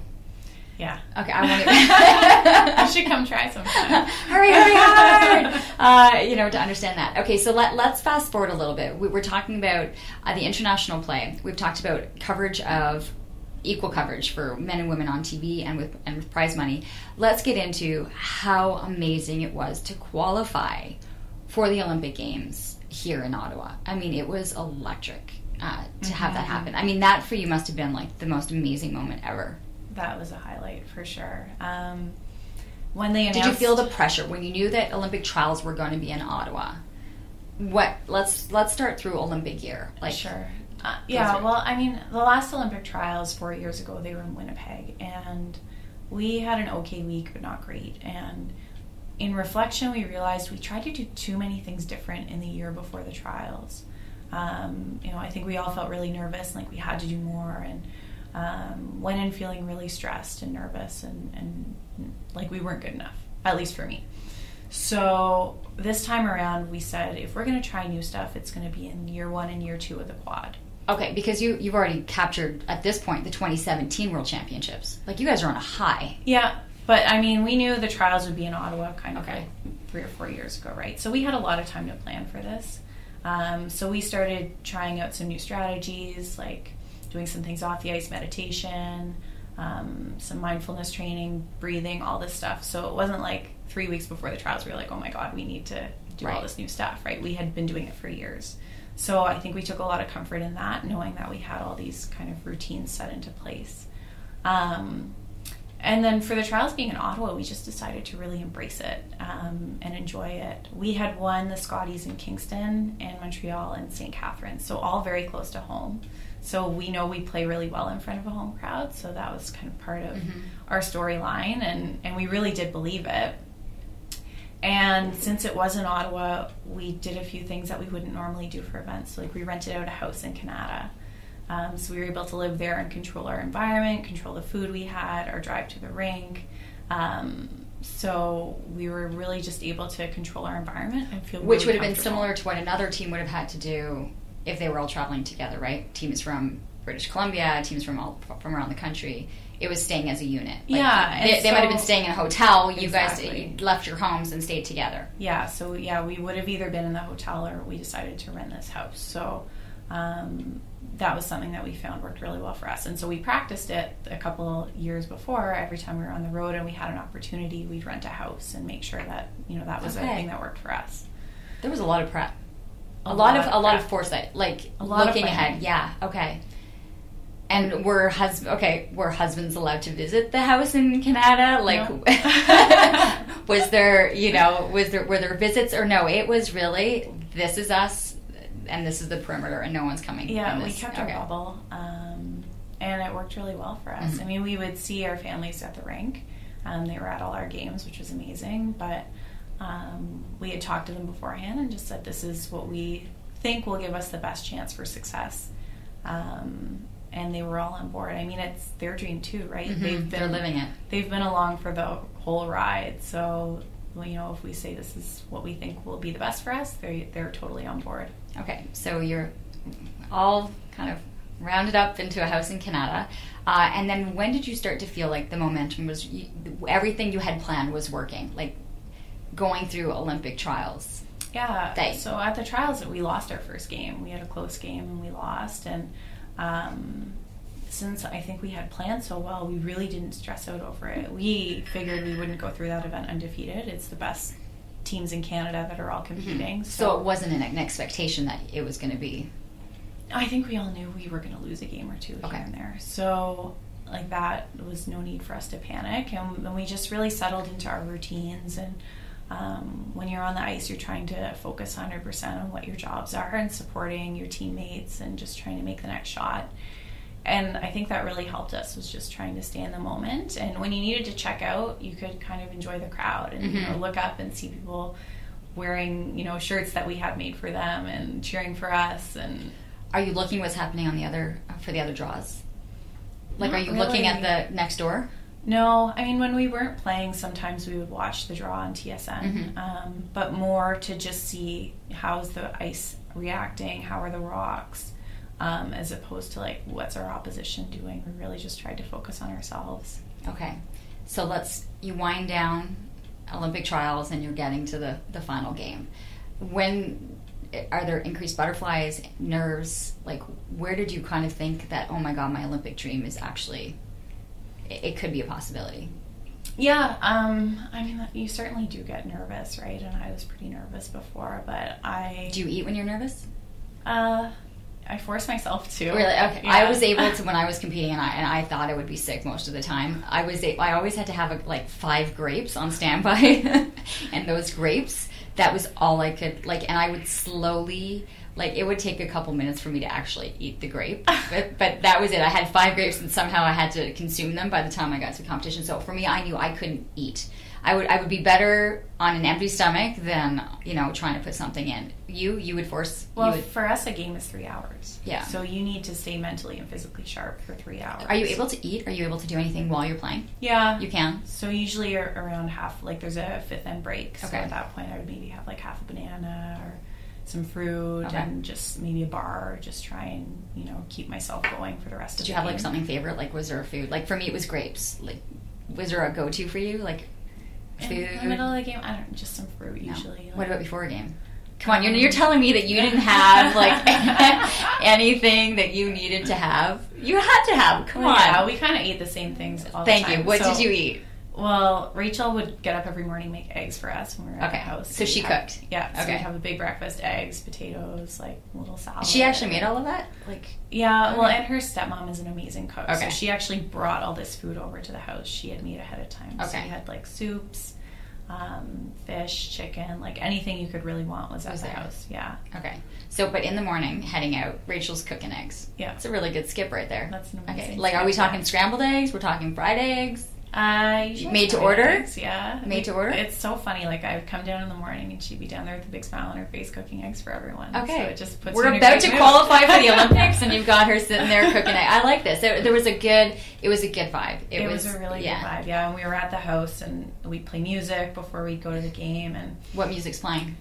Yeah. Okay, I want to. you should come try sometime. hurry, hurry, hard! Uh, you know, to understand that. Okay, so let, let's fast forward a little bit. We, we're talking about uh, the international play. We've talked about coverage of equal coverage for men and women on TV and with and with prize money. Let's get into how amazing it was to qualify for the Olympic Games here in Ottawa. I mean, it was electric uh, to have that happen. I mean, that for you must have been like the most amazing moment ever. that was a highlight for sure. Um, when they announced, Did you feel the pressure when you knew that Olympic trials were going to be in Ottawa? What? Let's let's start through Olympic year. Like, sure? Uh, yeah. through. Well, I mean, the last Olympic trials four years ago, they were in Winnipeg, and we had an okay week, but not great. And in reflection, we realized we tried to do too many things different in the year before the trials. Um, you know, I think we all felt really nervous, like we had to do more, and um, went in feeling really stressed and nervous, and, and like we weren't good enough, at least for me. So this time around, we said if we're going to try new stuff, it's going to be in year one and year two of the quad. okay, because you you've already captured at this point the 2017 World Championships. Like, you guys are on a high. Yeah, but I mean, we knew the trials would be in Ottawa kind of Okay. like three or four years ago, right? So we had a lot of time to plan for this. Um, so we started trying out some new strategies, like doing some things off the ice meditation, um, some mindfulness training, breathing, all this stuff. So it wasn't like three weeks before the trials we were like, oh my God, we need to do all this new stuff, right? We had been doing it for years. So I think we took a lot of comfort in that, knowing that we had all these kind of routines set into place. Um, and then for the trials being in Ottawa, we just decided to really embrace it um, and enjoy it. We had won the Scotties in Kingston and Montreal and St. Catharines, so all very close to home. So we know we play really well in front of a home crowd, so that was kind of part of mm-hmm. our storyline, and, and we really did believe it. And since it was in Ottawa, we did a few things that we wouldn't normally do for events. Like we rented out a house in Kanata um, so we were able to live there and control our environment, control the food we had, our drive to the rink. Um, so we were really just able to control our environment and feel which really would have been similar to what another team would have had to do if they were all traveling together, right? Teams from British Columbia, teams from all from around the country. It was staying as a unit. Like, yeah, they, they might have been staying in a hotel. You exactly. guys left your homes and stayed together. Yeah, so yeah, we would have either been in the hotel or we decided to rent this house. So um, that was something that we found worked really well for us. And so we practiced it a couple years before. Every time we were on the road and we had an opportunity, we'd rent a house and make sure that you know that was okay. a thing that worked for us. There was a lot of prep, a, a lot, lot, of, of a lot of foresight, like looking ahead. Yeah, okay. And were hus- okay? Were husbands allowed to visit the house in Kanata? Like, no. was there you know was there were there visits or no? It was really this is us and this is the perimeter, and no one's coming. Yeah, we kept okay. our bubble, um, and it worked really well for us. Mm-hmm. I mean, we would see our families at the rink. Um, they were at all our games, which was amazing. But um, we had talked to them beforehand and just said, "This is what we think will give us the best chance for success." Um, and they were all on board. I mean, it's their dream too, right? Mm-hmm. They've been They're living it. They've been along for the whole ride, so you know, if we say this is what we think will be the best for us, they they're totally on board. Okay, so you're all kind of rounded up into a house in Kanata, uh, and then when did you start to feel like the momentum was you, everything you had planned was working, like going through Olympic trials? Yeah. They, so at the trials, we lost our first game. We had a close game and we lost, and um, since I think we had planned so well, we really didn't stress out over it. We figured we wouldn't go through that event undefeated. It's the best teams in Canada that are all mm-hmm. competing. Mm-hmm. So, so, it wasn't an expectation that it was going to be. I think we all knew we were going to lose a game or two okay. here and there. So like that was no need for us to panic, and, and we just really settled into our routines and. Um, when you're on the ice, you're trying to focus 100% on what your jobs are and supporting your teammates and just trying to make the next shot and I think that really helped us was just trying to stay in the moment. And when you needed to check out, you could kind of enjoy the crowd and mm-hmm. you know, mm-hmm. look up and see people wearing you know shirts that we had made for them and cheering for us. And are you looking what's happening on the other for the other draws? Like, Not are you really. looking at the next door? No, I mean when we weren't playing, sometimes we would watch the draw on TSN, mm-hmm. um, but more to just see how's the ice reacting, how are the rocks um, as opposed to like what's our opposition doing. We really just tried to focus on ourselves. Okay, so let's you wind down Olympic trials and you're getting to the the final game. When are there increased butterflies, nerves? Like, where did you kind of think that oh my god, my Olympic dream is actually it, it could be a possibility? Yeah, um, I mean, you certainly do get nervous, right? And I was pretty nervous before, but I. Do you eat when you're nervous? Uh, I force myself to. Really? Okay. Yeah. I was able to when I was competing, and I and I thought I would be sick most of the time. I was I always had to have a, like five grapes on standby, and those grapes that was all I could like, and I would slowly like it would take a couple minutes for me to actually eat the grape, but, but that was it. I had five grapes, and somehow I had to consume them by the time I got to competition. So for me, I knew I couldn't eat. I would I would be better on an empty stomach than you know trying to put something in. You you would force. Well, would, for us, a game is three hours. Yeah. So you need to stay mentally and physically sharp for three hours. Are you able to eat? Are you able to do anything while you're playing? Yeah, you can. So usually around half, like there's a fifth end break. So okay. at that point, I would maybe have like half a banana or some fruit okay. and just maybe a bar. Just try and you know keep myself going for the rest. Did of you have game. like something favorite? Like was there a food? Like for me, it was grapes. Like was there a go to for you? Like food? In the middle of the game, I don't just some fruit no. usually. Like, what about before a game? Come on, you're, you're telling me that you didn't have like anything that you needed to have. You had to have. Come well, on. Yeah, we kind of ate the same things. Thank you. What so, did you eat? Well, Rachel would get up every morning, make eggs for us when we were at Okay. the house. So she have- cooked. Yeah. So Okay. we'd have a big breakfast: eggs, potatoes, like little salad. She actually made all of that. Like, Yeah. Well, and her stepmom is an amazing cook. Okay. So she actually brought all this food over to the house. She had made ahead of time. So Okay. we had like soups, um, fish, chicken, like anything you could really want was at Was the there. house. Yeah. okay. So, but in the morning, heading out, Rachel's cooking eggs. Yeah. It's a really good skip right there. That's an Okay. amazing Like, are we talking scrambled eggs? We're talking fried eggs. Uh, Made to order? eggs, yeah. Made to order? It's so funny. Like I'd come down in the morning and she'd be down there with a big smile on her face cooking eggs for everyone. Okay. so it just puts We're you in a about to mood. qualify for the Olympics, and you've got her sitting there cooking it. I like this. There, there was a good. It was a good vibe. It, was, a really yeah. good vibe, yeah. And we were at the house, and we'd play music before we'd go to the game, and What music's playing?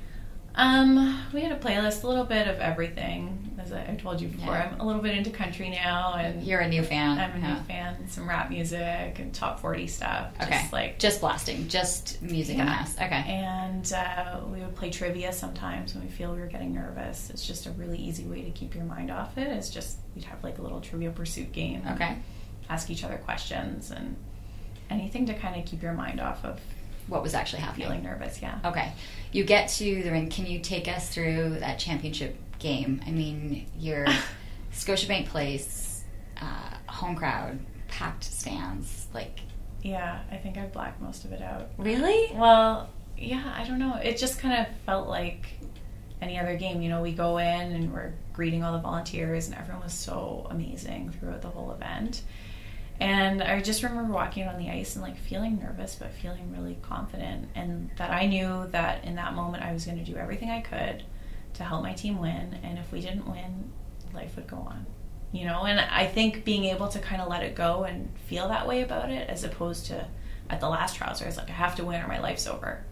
um, we had a playlist, a little bit of everything. As I, I told you before, Yeah. I'm a little bit into country now, and You're a new fan. I'm a Yeah. new fan. Some rap music and top forty stuff. Okay. Just like Just blasting. Just music and Yeah. mass. Okay. And uh, we would play trivia sometimes when we feel we were getting nervous. It's just a really easy way to keep your mind off it. It's just we'd have like a little trivia pursuit game. Okay. Ask each other questions and anything to kind of keep your mind off of What was actually happening? feeling nervous. Yeah. Okay. You get to the ring. Can you take us through that championship game? I mean, your Scotiabank Place, uh, home crowd, packed stands. Like, Yeah, I think I blacked most of it out. really? Well, yeah, I don't know. It just kind of felt like any other game. You know, we go in and we're greeting all the volunteers, and everyone was so amazing throughout the whole event. And I just remember walking on the ice and like feeling nervous, but feeling really confident, and that I knew that in that moment I was going to do everything I could to help my team win. And if we didn't win, life would go on. You know, and I think being able to kind of let it go and feel that way about it, as opposed to at the last where like, I have to win or my life's over,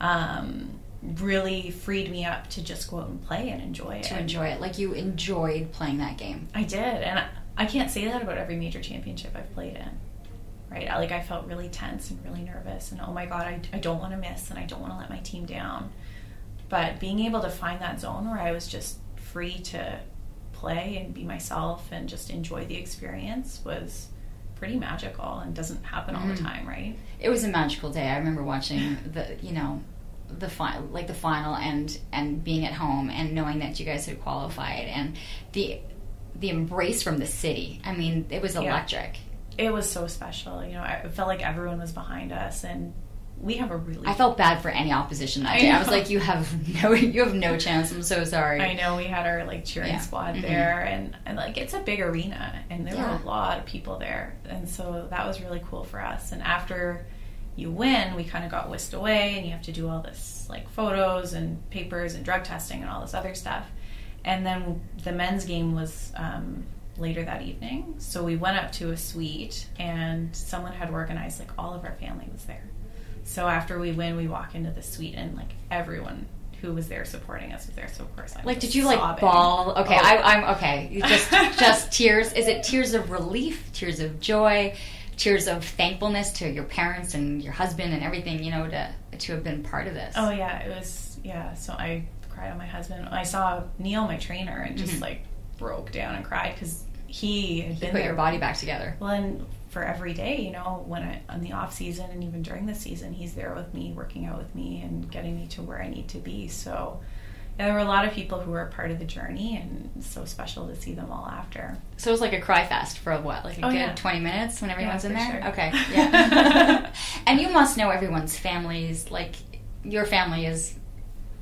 um, really freed me up to just go out and play and enjoy it. To enjoy it. Like, you enjoyed playing that game. I did, and I, I can't say that about every major championship I've played in. Right, I, like I felt really tense and really nervous, and oh my god, I, I don't want to miss, and I don't want to let my team down. But being able to find that zone where I was just free to play and be myself and just enjoy the experience was pretty magical and doesn't happen all the mm-hmm. time, right? It was a magical day. I remember watching the, you know, the final, like the final, and and being at home and knowing that you guys had qualified, and the the embrace from the city. I mean, it was Yeah. electric. It was so special. You know, I felt like everyone was behind us, and we have a really I felt bad for any opposition that I day. I was like, you have no, you have no chance. I'm so sorry. I know we had our like cheering Yeah. squad Mhm. there, and, and like it's a big arena, and there Yeah. were a lot of people there, and so that was really cool for us. And after you win, we kind of got whisked away, and you have to do all this like photos and papers and drug testing and all this other stuff. And then the men's game was um, later that evening, so we went up to a suite, and someone had organized like all of our family was there. So after we win, we walk into the suite, and like everyone who was there supporting us was there. So of course, I'm like, did you like ball? Okay, Oh. I, I'm okay. You Just, just tears. Is it tears of relief, tears of joy, tears of thankfulness to your parents and your husband and everything? You know, to to have been part of this. Oh yeah, it was yeah. So I cried on my husband. I saw Neil, my trainer, and just Mhm. like broke down and cried because he had You been put there. your body back together. Well, and for every day, you know, when I on the off season and even during the season, he's there with me, working out with me, and getting me to where I need to be. So. Yeah, there were a lot of people who were a part of the journey, and it's so special to see them all after. So it was like a cry fest for what, like a Oh, good yeah. twenty minutes when everyone's in there. sure. Okay, yeah. and you must know everyone's families. Like your family is,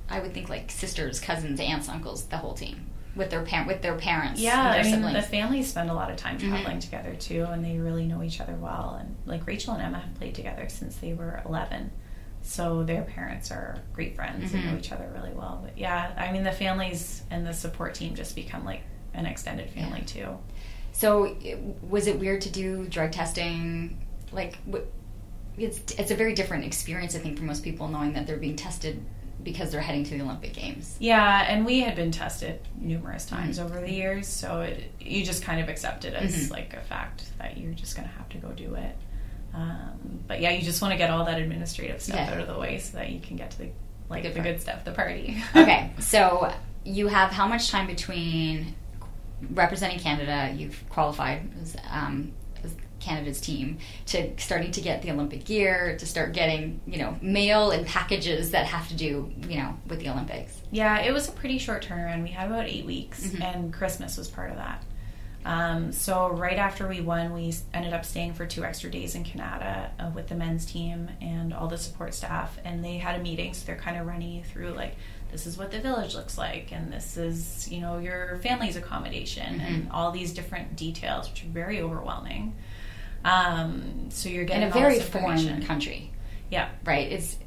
I would think, like sisters, cousins, aunts, uncles, the whole team with their parent with their parents. Yeah, and their I mean, siblings. the families spend a lot of time Mhm. traveling together too, and they really know each other well. And like Rachel and Emma have played together since they were 11. So their parents are great friends and Mhm. know each other really well. But yeah, I mean, the families and the support team just become like an extended family too. So, was it weird to do drug testing? Like, it's it's a very different experience, I think, for most people, knowing that they're being tested because they're heading to the Olympic Games. Yeah, and we had been tested numerous times Mhm. over the years, so it, you just kind of accept it as Mhm. like a fact that you're just going to have to go do it. Um, but yeah, you just want to get all that administrative stuff Yeah. out of the way so that you can get to the like good the part. good stuff, the party. okay, so you have how much time between representing Canada? You've qualified. Um, Canada's team to starting to get the Olympic gear, to start getting, you know, mail and packages that have to do, you know, with the Olympics? Yeah, it was a pretty short turnaround. We had about eight weeks, Mm-hmm. and Christmas was part of that. Um, so right after we won, we ended up staying for two extra days in Kanata uh, with the men's team and all the support staff, and they had a meeting. So they're kind of running you through like, this is what the village looks like, and this is you know your family's accommodation, and all these different details, which are very overwhelming. Um, so you're getting In a very foreign country, Yeah, right? It's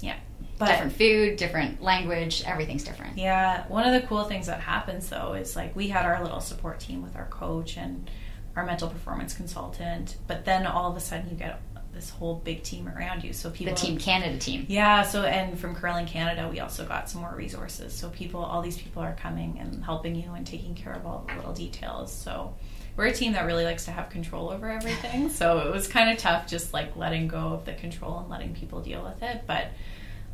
yeah, but different food, different language, everything's different. Yeah, one of the cool things that happens though is like we had our little support team with our coach and our mental performance consultant, but then all of a sudden you get this whole big team around you. So people The Team Canada team. Yeah, so and from Curling Canada we also got some more resources. So people all these people are coming and helping you and taking care of all the little details. So we're a team that really likes to have control over everything. so it was kind of tough just like letting go of the control and letting people deal with it, but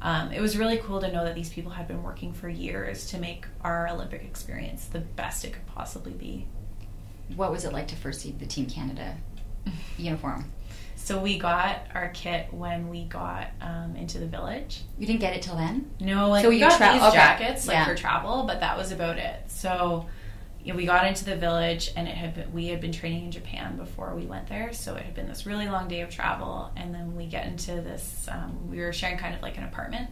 um, it was really cool to know that these people had been working for years to make our Olympic experience the best it could possibly be. What was it like to first see the Team Canada uniform? So we got our kit when we got um, into the village. You didn't get it till then? No, like So we got tra- these okay. jackets like Yeah. for travel, but that was about it. So you know, we got into the village, and it had been, we had been training in Japan before we went there, so it had been this really long day of travel. And then we get into this. Um, we were sharing kind of like an apartment.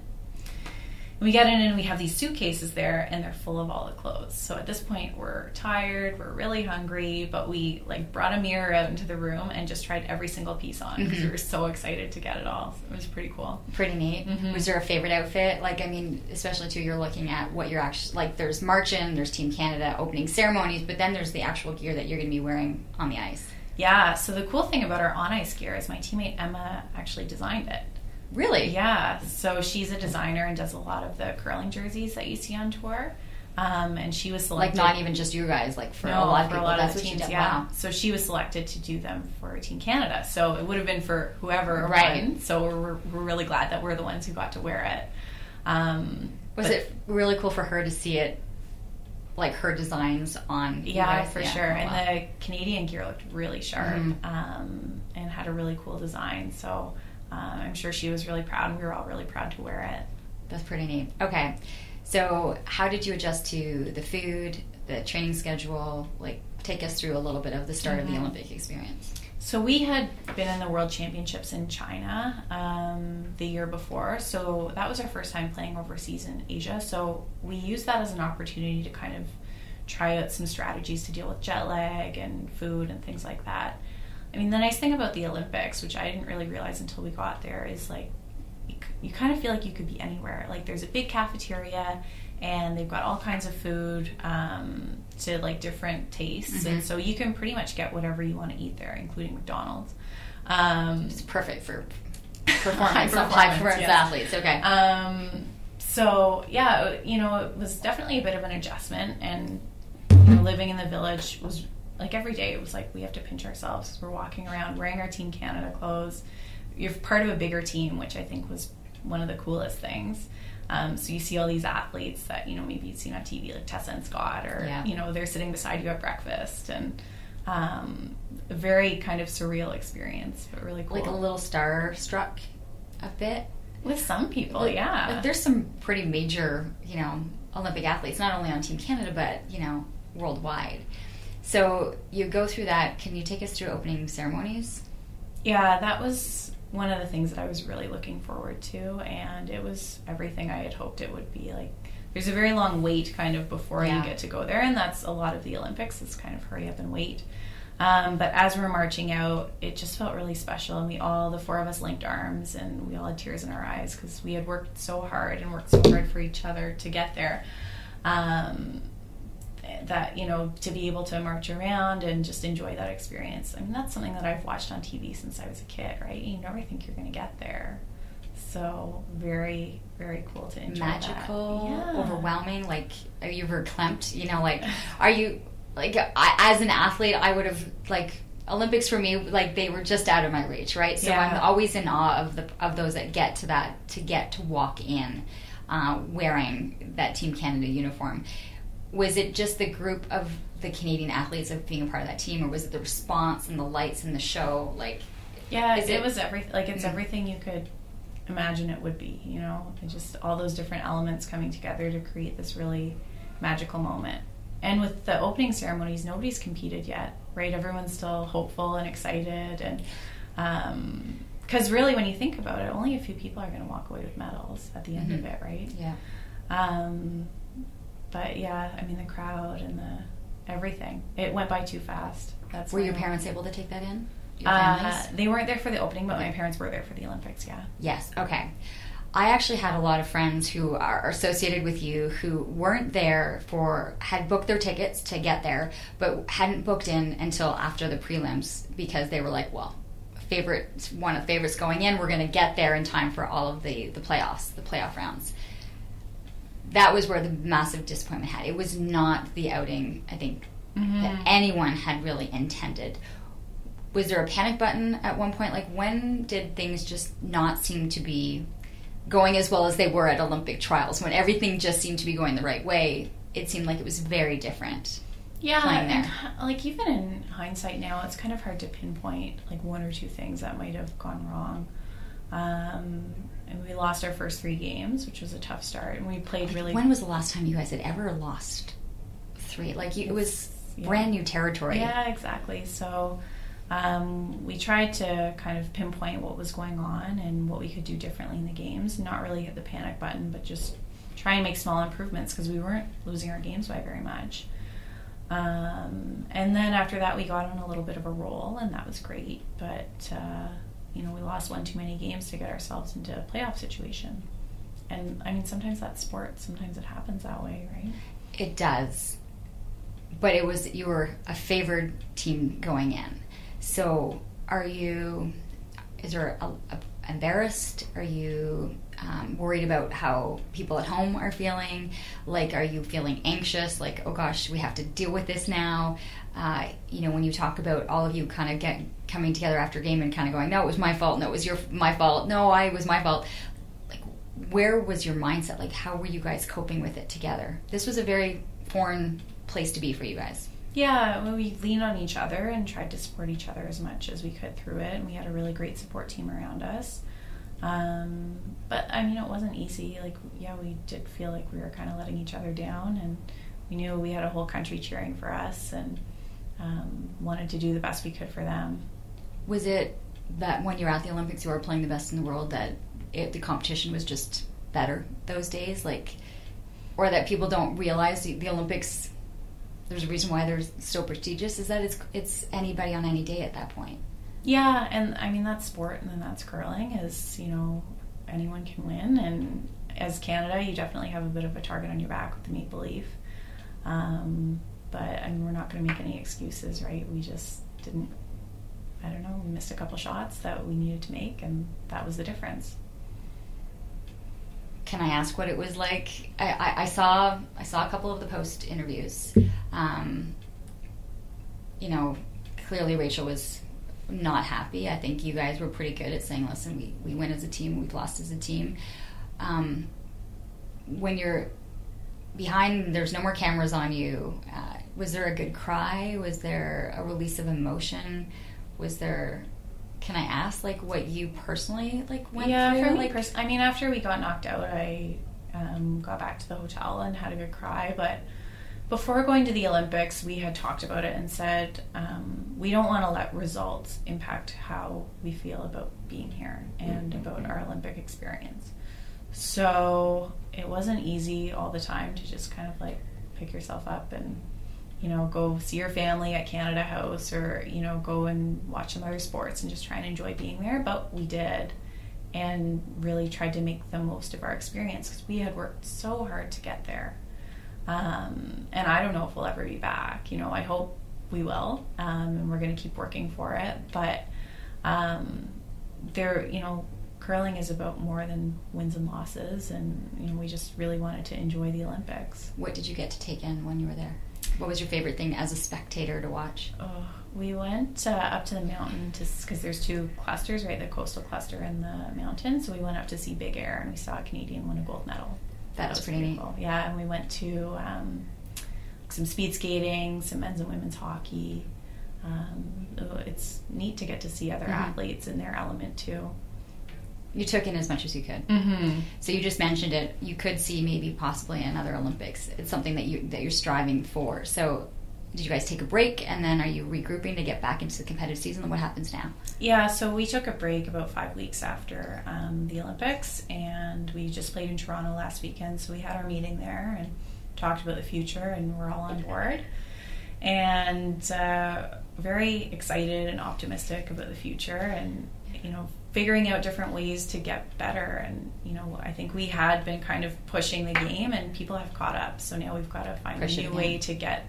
And we get in and we have these suitcases there, and they're full of all the clothes. So at this point, we're tired, we're really hungry, but we like brought a mirror out into the room and just tried every single piece on because we were so excited to get it all. It was pretty cool. Pretty neat. Mhm. Was there a favorite outfit? Like, I mean, especially too, you're looking at what you're actually like. There's marching, there's Team Canada opening ceremonies, but then there's the actual gear that you're going to be wearing on the ice. Yeah, so the cool thing about our on ice gear is my teammate Emma actually designed it. Really? Yeah, so she's a designer and does a lot of the curling jerseys that you see on tour. Um, and she was selected. Like not even just you guys, like for no, a lot of for people. a lot that's of she teams, yeah. Wow. So she was selected to do them for Team Canada. So it would have been for whoever Right. won. So we're, we're really glad that we're the ones who got to wear it. Um, Was but- it really cool for her to see it, like her designs on? Yeah, for Yeah. sure. Oh, wow. And the Canadian gear looked really sharp Mhm. um, and had a really cool design. So uh, I'm sure she was really proud, and we were all really proud to wear it. That's pretty neat. Okay. So, how did you adjust to the food, the training schedule? Like, take us through a little bit of the start of the Mhm. Olympic experience. So we had been in the World Championships in China um, the year before, so that was our first time playing overseas in Asia. So we used that as an opportunity to kind of try out some strategies to deal with jet lag and food and things like that. I mean, the nice thing about the Olympics, which I didn't really realize until we got there, is like you, you kind of feel like you could be anywhere. Like there's a big cafeteria, and they've got all kinds of food um, to like different tastes, and so you can pretty much get whatever you want to eat there, including McDonald's. Um, It's perfect for performance, high performance yes. athletes. Okay. um, so yeah, you know, it was definitely a bit of an adjustment, and you know, living in the village was like every day. It was like we have to pinch ourselves. We're walking around wearing our Team Canada clothes. You're part of a bigger team, which I think was one of the coolest things. Um, so you see all these athletes that you know maybe you've seen on TV, like Tessa and Scott, or Yeah. you know they're sitting beside you at breakfast, and um, a very kind of surreal experience, but really cool. like a little star struck a bit. with some people, Like, yeah. like, there's some pretty major, you know, Olympic athletes, not only on Team Canada, but, you know, worldwide. So you go through that. Can you take us through opening ceremonies? Yeah, that was one of the things that I was really looking forward to, and it was everything I had hoped it would be. Like, there's a very long wait kind of before Yeah. you get to go there, and that's a lot of the Olympics. It's kind of hurry up and wait. Um, but as we're marching out, it just felt really special, and we all, the four of us, linked arms, and we all had tears in our eyes because we had worked so hard and worked so hard for each other to get there. Um, that you know to be able to march around and just enjoy that experience. I mean that's something that I've watched on TV since I was a kid, right? You never think you're going to get there. So very very cool to enjoy. that. Magical, Yeah. overwhelming. Like, are you verklempt? You know, like, are you like I, as an athlete? I would have like Olympics for me, like they were just out of my reach, right? So Yeah. I'm always in awe of the of those that get to that to get to walk in uh, wearing that Team Canada uniform. Was it just the group of the Canadian athletes of being a part of that team, or was it the response and the lights and the show? Like, Yeah, it, it- was everything. Like it's Mm. everything you could imagine it would be. You know, just all those different elements coming together to create this really magical moment. And with the opening ceremonies, nobody's competed yet, right? Everyone's still hopeful and excited, and because really, when you think about it, only a few people are going to walk away with medals at the end of Mhm. it, right? yeah, Um, but yeah, I mean the crowd and the everything. It went by too fast. That's were your parents able to take that in? Your uh, they weren't there for the opening, but my parents were there for the Olympics. Yeah. Yes. Okay. I actually had a lot of friends who are associated with you who weren't there for had booked their tickets to get there, but hadn't booked in until after the prelims because they were like, well, favorite one of favorites going in, we're going to get there in time for all of the the playoffs, the playoff rounds. That was where the massive disappointment had. It was not the outing I think that anyone had really intended was there a panic button at one point like when did things just not seem to be going as well as they were at olympic trials when everything just seemed to be going the right way it seemed like it was very different Yeah, playing and, there. like even in hindsight now, it's kind of hard to pinpoint like one or two things that might have gone wrong. Um, and we lost our first three games, which was a tough start, and we played really. when was the last time you guys had ever lost three like you, it was Yeah. brand new territory Yeah, exactly. So um, we tried to kind of pinpoint what was going on and what we could do differently in the games. Not really hit the panic button, but just try and make small improvements because we weren't losing our games by very much. Um, and then after that, we got on a little bit of a roll, and that was great. But uh, you know, we lost one too many games to get ourselves into a playoff situation. And I mean, sometimes that's sports. Sometimes it happens that way, right? It does. But it was you were a favored team going in. So are you? Is there a, a, embarrassed? Are you um, worried about how people at home are feeling? Like, are you feeling anxious? Like, oh gosh, we have to deal with this now. Uh, you know, when you talk about all of you kind of get coming together after game and kind of going, no, it was my fault. No, it was your my fault. No, I it was my fault. Like, where was your mindset? Like, how were you guys coping with it together? This was a very foreign place to be for you guys. Yeah, well, we leaned on each other and tried to support each other as much as we could through it, and we had a really great support team around us. Um, but I mean, it wasn't easy. Like, yeah, we did feel like we were kind of letting each other down, and we knew we had a whole country cheering for us, and um, wanted to do the best we could for them. Was it that when you're at the Olympics, you are playing the best in the world, that it, the competition was just better those days? Like, or that people don't realize the, the Olympics, there's a reason why they're so prestigious, is that it's, it's anybody on any day at that point. Yeah, and I mean that's sport, and then that's curling. Is you know anyone can win, and as Canada, you definitely have a bit of a target on your back with the Maple Leaf. Um, but I mean, we're not going to make any excuses, right? We just didn't. I don't know. We missed a couple shots that we needed to make, and that was the difference. Can I ask what it was like? I, I, I saw I saw a couple of the post interviews. Um, you know, clearly Rachel was not happy. I think you guys were pretty good at saying, "Listen, we, we win as a team, we've lost as a team." Um, when you're behind, there's no more cameras on you. Uh, was there a good cry? Was there a release of emotion? Was there? Can I ask, like, what you personally like went yeah, through? for me, like, pers- I mean, after we got knocked out, I um, got back to the hotel and had a good cry. But before going to the Olympics, we had talked about it and said um, we don't want to let results impact how we feel about being here and about our Olympic experience. So it wasn't easy all the time to just kind of like pick yourself up and you know go see your family at Canada House or you know go and watch some other sports and just try and enjoy being there. But we did and really tried to make the most of our experience because we had worked so hard to get there. Um, and I don't know if we'll ever be back. You know, I hope we will, um, and we're going to keep working for it. But um, there, you know, curling is about more than wins and losses, and you know, we just really wanted to enjoy the Olympics. What did you get to take in when you were there? What was your favorite thing as a spectator to watch? Oh, we went uh, up to the mountain because there's two clusters, right? The coastal cluster and the mountain. So we went up to see Big Air, and we saw a Canadian win a gold medal. That was pretty neat. cool. Yeah, and we went to um, some speed skating, some men's and women's hockey. Um, it's neat to get to see other mm-hmm. athletes in their element too. You took in as much as you could. Mm-hmm. So you just mentioned it. You could see maybe possibly another Olympics. It's something that you that you're striving for. So did you guys take a break and then are you regrouping to get back into the competitive season? What happens now? Yeah, so we took a break about five weeks after um, the Olympics and we just played in Toronto last weekend. So we had our meeting there and talked about the future and we're all on board. And uh, very excited and optimistic about the future and, you know, figuring out different ways to get better. And, you know, I think we had been kind of pushing the game and people have caught up. So now we've got to find a new way to get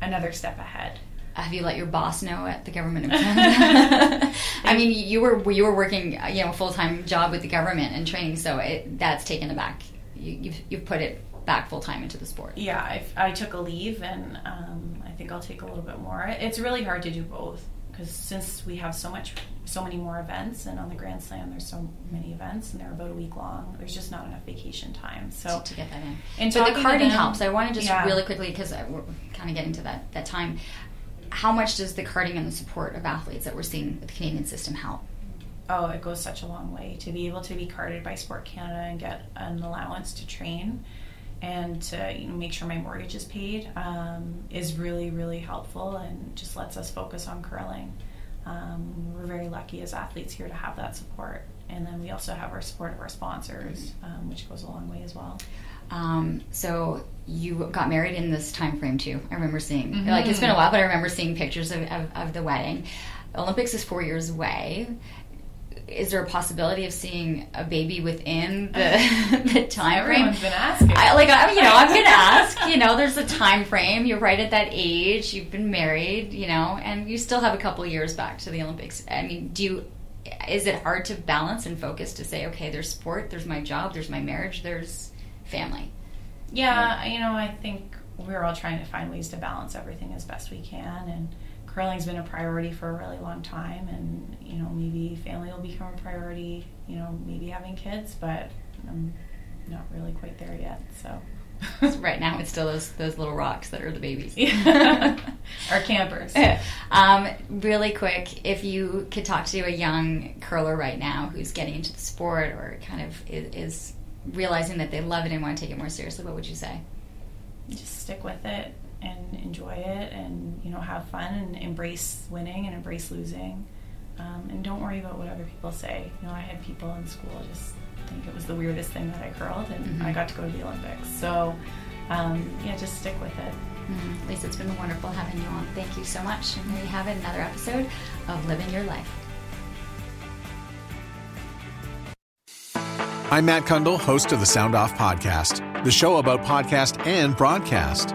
another step ahead. Have you let your boss know at the government of Canada? I mean, you were you were working, you know, a full time job with the government and training, so it, that's taken it back. You, you've you've put it back full time into the sport. Yeah, I, I took a leave, and um, I think I'll take a little bit more. It's really hard to do both because since we have so much so many more events and on the grand slam there's so many events and they're about a week long there's just not enough vacation time so. To, get that in. And so the carding helps. I want to just yeah. really quickly because we're kind of getting to that that time. How much does the carding and the support of athletes that we're seeing with the canadian system help? Oh it goes such a long way. To be able to be carded by sport canada and get an allowance to train and to you know, make sure my mortgage is paid um, is really really helpful and just lets us focus on curling. Um, we're very lucky as athletes here to have that support. And then we also have our support of our sponsors um, which goes a long way as well. Um, so you got married in this time frame too i remember seeing. Mm-hmm. like it's been a while but i remember seeing pictures of, of, of the wedding. Olympics is four years away is there a possibility of seeing a baby within the, the time frame? Everyone's been asking. I, like, I, you know, I'm going to ask. You know, there's a time frame. You're right at that age. You've been married. You know, and you still have a couple years back to the Olympics. I mean, do you? Is it hard to balance and focus to say, okay, there's sport, there's my job, there's my marriage, there's family? Yeah, you know, I think we're all trying to find ways to balance everything as best we can, and curling's been a priority for a really long time and you know maybe family will become a priority you know maybe having kids but i'm not really quite there yet so. Right now it's still those those little rocks that are the babies. Our campers. Um, really quick if you could talk to a young curler right now who's getting into the sport or kind of is, is realizing that they love it and want to take it more seriously what would you say? Just stick with it and enjoy it and you know have fun and embrace winning and embrace losing. Um, and don't worry about what other people say. You know i had people in school just think it was the weirdest thing that i curled and mm-hmm. i got to go to the olympics. So um, yeah just stick with it. Mm-hmm. lisa it's been wonderful having you on. Thank you so much. And there you have it another episode of living your life. I'm Matt Cundill, host of the Sound Off Podcast, the show about podcast and broadcast.